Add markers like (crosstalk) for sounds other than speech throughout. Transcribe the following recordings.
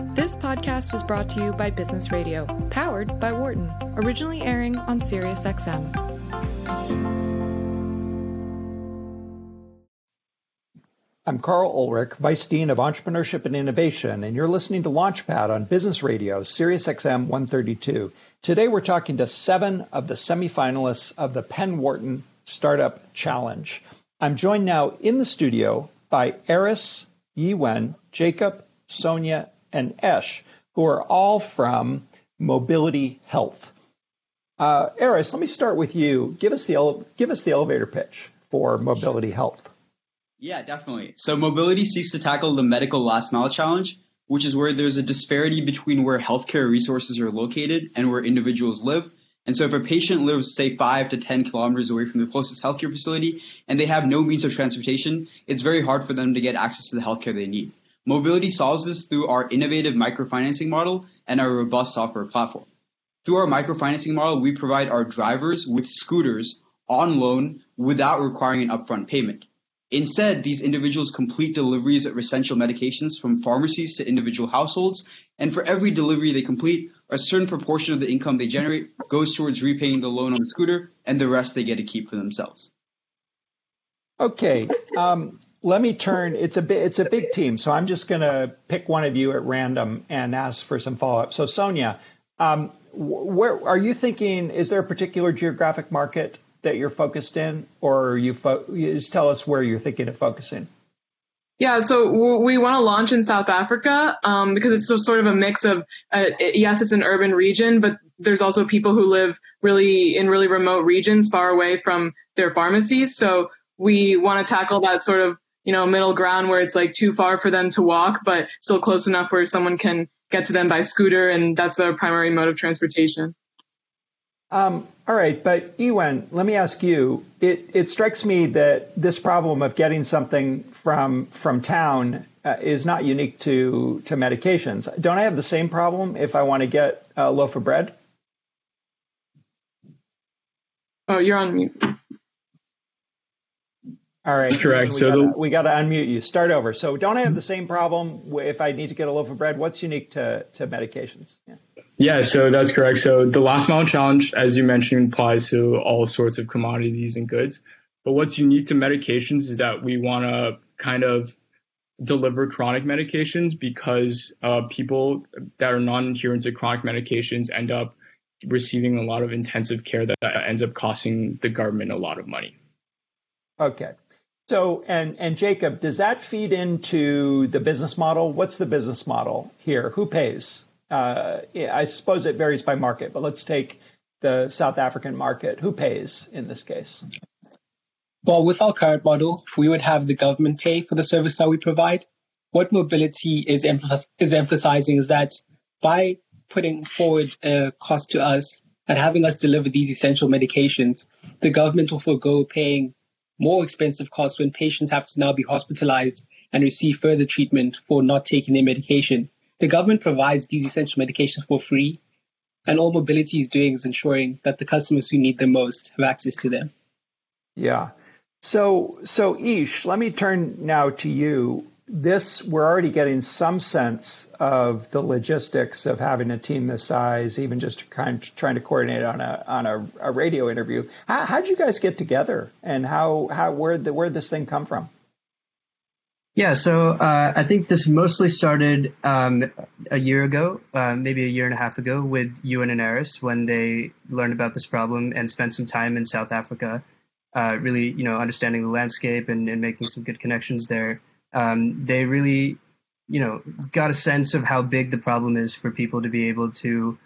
This podcast is brought to you by Business Radio, powered by Wharton, originally airing on SiriusXM. I'm Karl Ulrich, Vice Dean of Entrepreneurship and Innovation, and you're listening to Launchpad on Business Radio, SiriusXM 132. Today we're talking to seven of the semifinalists of the Penn Wharton Startup Challenge. I'm joined now in the studio by Eris, Yiwen, Jacob, Sonia, and Esh, who are all from Mobility Health. Uh, Eris, let me start with you. Give us the ele- give us the elevator pitch for Mobility Health. Yeah, definitely. So Mobility seeks to tackle the medical last mile challenge, which is where there's a disparity between where healthcare resources are located and where individuals live. And so if a patient lives, say, five to 10 kilometers away from the closest healthcare facility and they have no means of transportation, it's very hard for them to get access to the healthcare they need. Mobility solves this through our innovative microfinancing model and our robust software platform. Through our microfinancing model, we provide our drivers with scooters on loan without requiring an upfront payment. Instead, these individuals complete deliveries of essential medications from pharmacies to individual households, and for every delivery they complete, a certain proportion of the income they generate goes towards repaying the loan on the scooter, and the rest they get to keep for themselves. Okay, um, let me turn. It's a bit. It's a big team, so I'm just going to pick one of you at random and ask for some follow up. So Sonia, um, where are you thinking? Is there a particular geographic market that you're focused in, or you, fo- just tell us where you're thinking of focusing? Yeah, so we want to launch in South Africa um, because it's sort of a mix of uh, yes, it's an urban region, but there's also people who live really in really remote regions, far away from their pharmacies. So we want to tackle that sort of you know, middle ground where it's like too far for them to walk, but still close enough where someone can get to them by scooter, and that's their primary mode of transportation. Um, all right, but Yiwen, let me ask you. It, it strikes me that this problem of getting something from from town uh, is not unique to to medications. Don't I have the same problem if I want to get a loaf of bread? Oh, you're on mute. All right. That's correct. We so gotta, the, we got to unmute you. Start over. So don't I have the same problem if I need to get a loaf of bread? What's unique to, to medications? Yeah. yeah, so that's correct. So the last mile challenge, as you mentioned, applies to all sorts of commodities and goods. But what's unique to medications is that we want to kind of deliver chronic medications because uh, people that are non-adherent to chronic medications end up receiving a lot of intensive care that ends up costing the government a lot of money. Okay. So, and, and Jacob, does that feed into the business model? What's the business model here? Who pays? Uh, I suppose it varies by market, but let's take the South African market. Who pays in this case? Well, with our current model, we would have the government pay for the service that we provide. What mobility is, emph- is emphasizing is that by putting forward a cost to us and having us deliver these essential medications, the government will forego paying more expensive costs when patients have to now be hospitalized and receive further treatment for not taking their medication. The government provides these essential medications for free, and all mobility is doing is ensuring that the customers who need them most have access to them. Yeah. So, so Ish, let me turn now to you this we're already getting some sense of the logistics of having a team this size, even just kind of trying to coordinate on a on a, a radio interview. How how'd you guys get together, and how how where the where this thing come from? Yeah, so uh, I think this mostly started um, a year ago, uh, maybe a year and a half ago, with Yiwen and Eris when they learned about this problem and spent some time in South Africa, uh, really, you know, understanding the landscape and, and making some good connections there um, they really, you know, got a sense of how big the problem is for people to be able to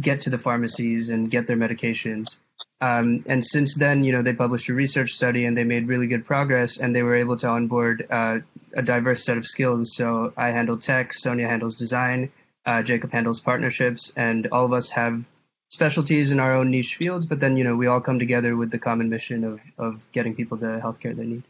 get to the pharmacies and get their medications. Um, and since then, you know, they published a research study and they made really good progress and they were able to onboard uh, a diverse set of skills. So I handle tech, Sonia handles design, uh, Jacob handles partnerships, and all of us have specialties in our own niche fields. But then, you know, we all come together with the common mission of, of getting people the healthcare they need.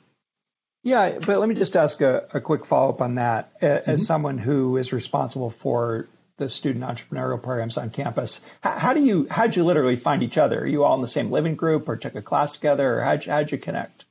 Yeah, but let me just ask a, a quick follow up on that. As mm-hmm. someone who is responsible for the student entrepreneurial programs on campus, how, how, do you how'd you literally find each other? Are you all in the same living group, or took a class together, or how'd you, how'd you connect?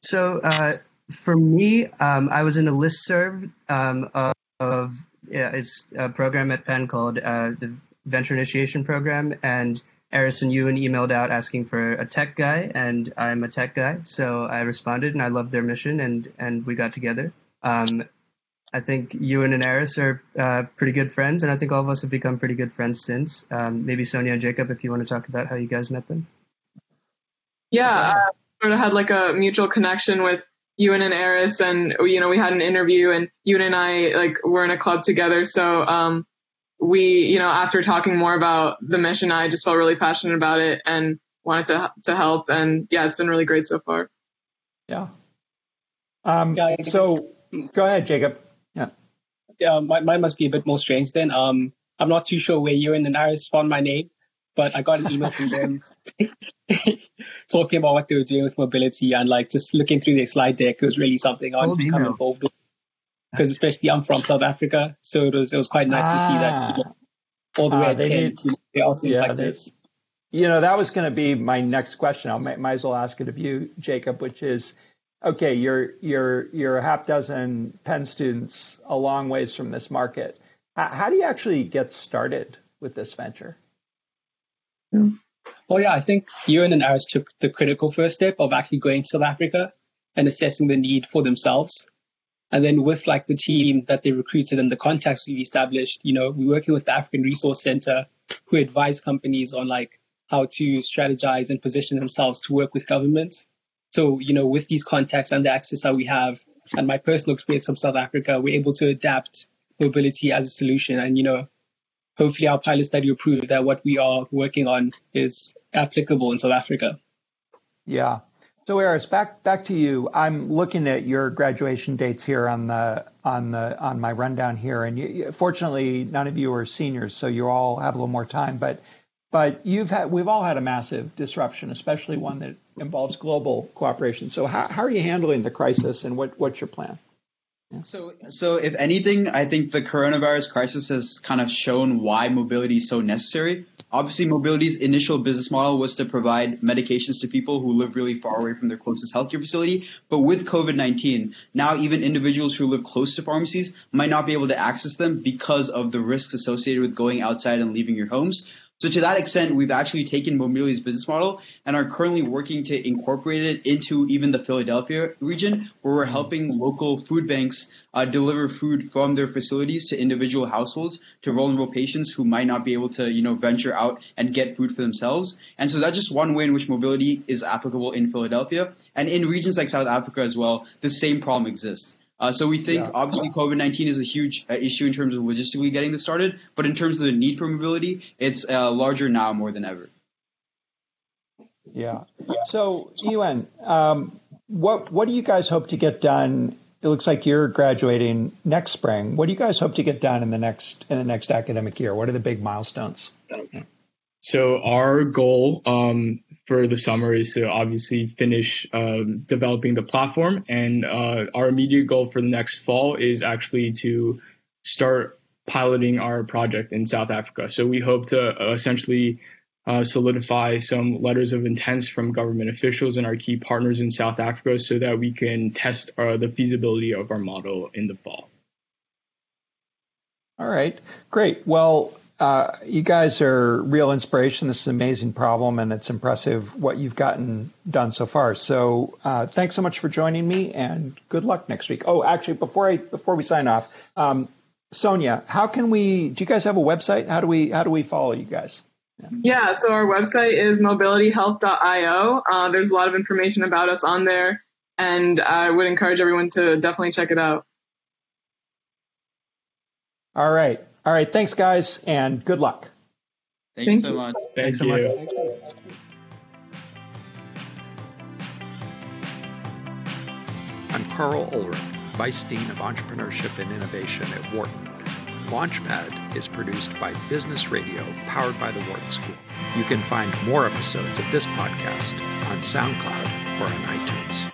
So uh, for me, um, I was in a list serve um, of, of, yeah, is a program at Penn called uh, the Venture Initiation Program, and Aris and Yiwen emailed out asking for a tech guy, and I'm a tech guy, so I responded, and I loved their mission, and and we got together. Um, I think Yiwen and Aris are uh, pretty good friends, and I think all of us have become pretty good friends since. Um, maybe Sonia and Jacob, if you want to talk about how you guys met them. Yeah, I sort of had like a mutual connection with Yiwen and Aris, and you know we had an interview, and Yiwen and I like were in a club together, so um, we, you know, after talking more about the mission, I just felt really passionate about it and wanted to to help. And yeah, it's been really great so far. Yeah. Um, yeah so go ahead, Jacob. Yeah. Yeah, mine, mine must be a bit more strange then. Um, I'm not too sure where you and Aris found my name, but I got an email from them (laughs) talking about what they were doing with mobility and like just looking through their slide deck was really something I'd become involved with because especially I'm from South Africa, so it was it was quite nice ah. to see that you know, all the ah, way at Penn, they all things yeah, like they, this. You know, that was going to be my next question. I might, might as well ask it of you, Jacob, which is, okay, you're you're you're a half dozen Penn students a long ways from this market. How, how do you actually get started with this venture? Well, yeah, I think Yiwen and Aris took the critical first step of actually going to South Africa and assessing the need for themselves. And then with like the team that they recruited and the contacts we've established, you know, we're working with the African Resource Center who advise companies on like how to strategize and position themselves to work with governments. So, you know, with these contacts and the access that we have and my personal experience from South Africa, we're able to adapt mobility as a solution. And, you know, hopefully our pilot study will prove that what we are working on is applicable in South Africa. Yeah. So, Eris, back back to you. I'm looking at your graduation dates here on the on the on my rundown here, and you, fortunately, none of you are seniors, so you all have a little more time. But but you've had we've all had a massive disruption, especially one that involves global cooperation. So, how how are you handling the crisis, and what what's your plan? So, so if anything, I think the coronavirus crisis has kind of shown why mobility is so necessary. Obviously, mobility's initial business model was to provide medications to people who live really far away from their closest healthcare facility. But with COVID-19, now even individuals who live close to pharmacies might not be able to access them because of the risks associated with going outside and leaving your homes. So to that extent, we've actually taken Mobility's business model and are currently working to incorporate it into even the Philadelphia region, where we're helping local food banks uh, deliver food from their facilities to individual households to vulnerable patients who might not be able to, you know, venture out and get food for themselves. And so that's just one way in which mobility is applicable in Philadelphia. And in regions like South Africa as well, the same problem exists. Uh, so we think yeah. obviously COVID nineteen is a huge uh, issue in terms of logistically getting this started, but in terms of the need for mobility, it's uh, larger now more than ever. Yeah. So Yiwen, um, what what do you guys hope to get done? It looks like you're graduating next spring. What do you guys hope to get done in the next in the next academic year? What are the big milestones? So our goal um, for the summer is to obviously finish um, developing the platform. And uh, our immediate goal for the next fall is actually to start piloting our project in South Africa. So we hope to uh, essentially uh, solidify some letters of intent from government officials and our key partners in South Africa so that we can test uh, the feasibility of our model in the fall. All right, great. Well, uh, you guys are real inspiration. This is an amazing problem, and it's impressive what you've gotten done so far. So, uh, thanks so much for joining me, and good luck next week. Oh, actually, before I before we sign off, um, Sonia, how can we? Do you guys have a website? How do we how do we follow you guys? Yeah, yeah so our website is mobilityhealth.io. Uh, there's a lot of information about us on there, and I would encourage everyone to definitely check it out. All right. All right. Thanks, guys, and good luck. Thank, Thank you so much. Thanks so much. I'm Karl Ulrich, Vice Dean of Entrepreneurship and Innovation at Wharton. Launchpad is produced by Business Radio, powered by the Wharton School. You can find more episodes of this podcast on SoundCloud or on iTunes.